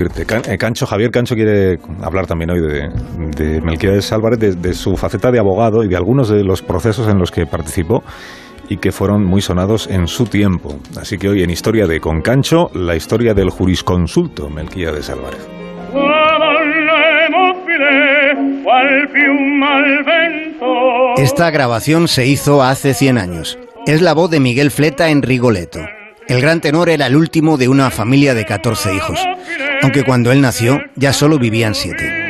Eh, Cancho, Javier Cancho quiere hablar también hoy de, de Melquiades Álvarez, de, su faceta de abogado y de algunos de los procesos en los que participó y que fueron muy sonados en su tiempo. Así que hoy en Historia de Concancho, la historia del jurisconsulto Melquiades Álvarez. Esta grabación se hizo hace 100 años. Es la voz de Miguel Fleta en Rigoletto. El gran tenor era el último de una familia de 14 hijos aunque cuando él nació ya solo vivían siete.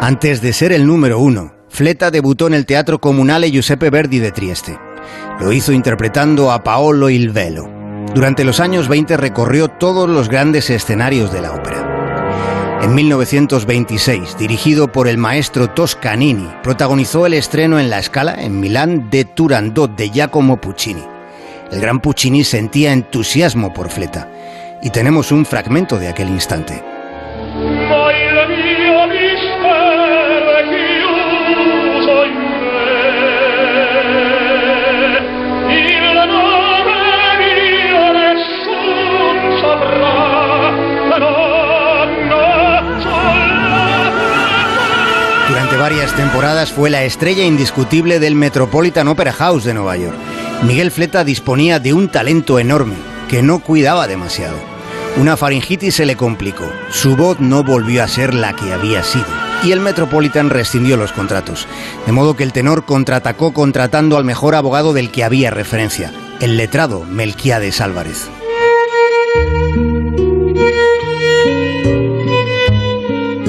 Antes de ser el número uno, Fleta debutó en el Teatro Comunale Giuseppe Verdi de Trieste. Lo hizo interpretando a Paolo il Velo. Durante los años 20 recorrió todos los grandes escenarios de la ópera. En 1926, dirigido por el maestro Toscanini, protagonizó el estreno en la Scala en Milán de Turandot de Giacomo Puccini el gran Puccini sentía entusiasmo por Fleta. Y tenemos un fragmento de aquel instante. Durante varias temporadas fue la estrella indiscutible del Metropolitan Opera House de Nueva York. Miguel Fleta disponía de un talento enorme que no cuidaba demasiado. Una faringitis se le complicó, su voz no volvió a ser la que había sido y el Metropolitan rescindió los contratos, de modo que el tenor contraatacó contratando al mejor abogado del que había referencia, el letrado Melquiades Álvarez.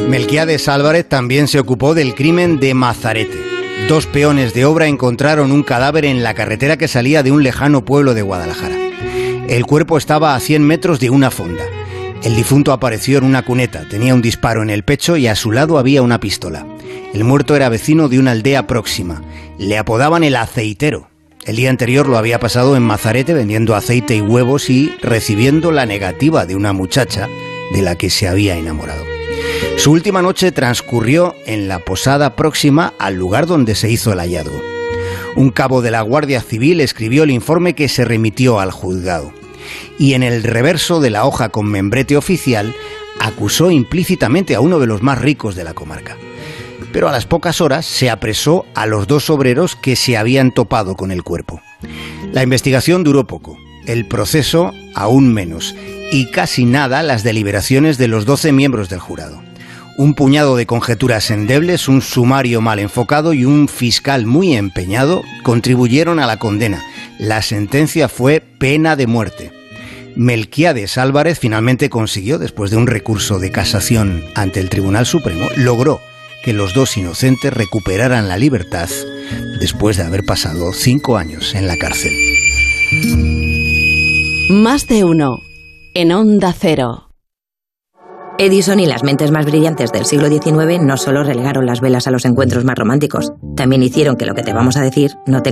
Melquiades Álvarez también se ocupó del crimen de Mazarete Dos peones de obra encontraron un cadáver en la carretera que salía de un lejano pueblo de Guadalajara. El cuerpo estaba a 100 metros de una fonda. El difunto apareció en una cuneta, tenía un disparo en el pecho y a su lado había una pistola. El muerto era vecino de una aldea próxima. Le apodaban el aceitero. El día anterior lo había pasado en Mazarete vendiendo aceite y huevos y recibiendo la negativa de una muchacha de la que se había enamorado. Su última noche transcurrió en la posada próxima al lugar donde se hizo el hallazgo. Un cabo de la Guardia Civil escribió el informe que se remitió al juzgado. Y en el reverso de la hoja con membrete oficial acusó implícitamente a uno de los más ricos de la comarca. Pero a las pocas horas se apresó a los dos obreros que se habían topado con el cuerpo. La investigación duró poco, el proceso aún menos, y casi nada las deliberaciones de los doce miembros del jurado un puñado de conjeturas endebles, un sumario mal enfocado y un fiscal muy empeñado contribuyeron a la condena. La sentencia fue pena de muerte. Melquiades Álvarez finalmente consiguió, después de un recurso de casación ante el Tribunal Supremo, logró que los dos inocentes recuperaran la libertad después de haber pasado cinco años en la cárcel. Más de uno en Onda Cero. Edison y las mentes más brillantes del siglo XIX no solo relegaron las velas a los encuentros más románticos, también hicieron que lo que te vamos a decir no tenga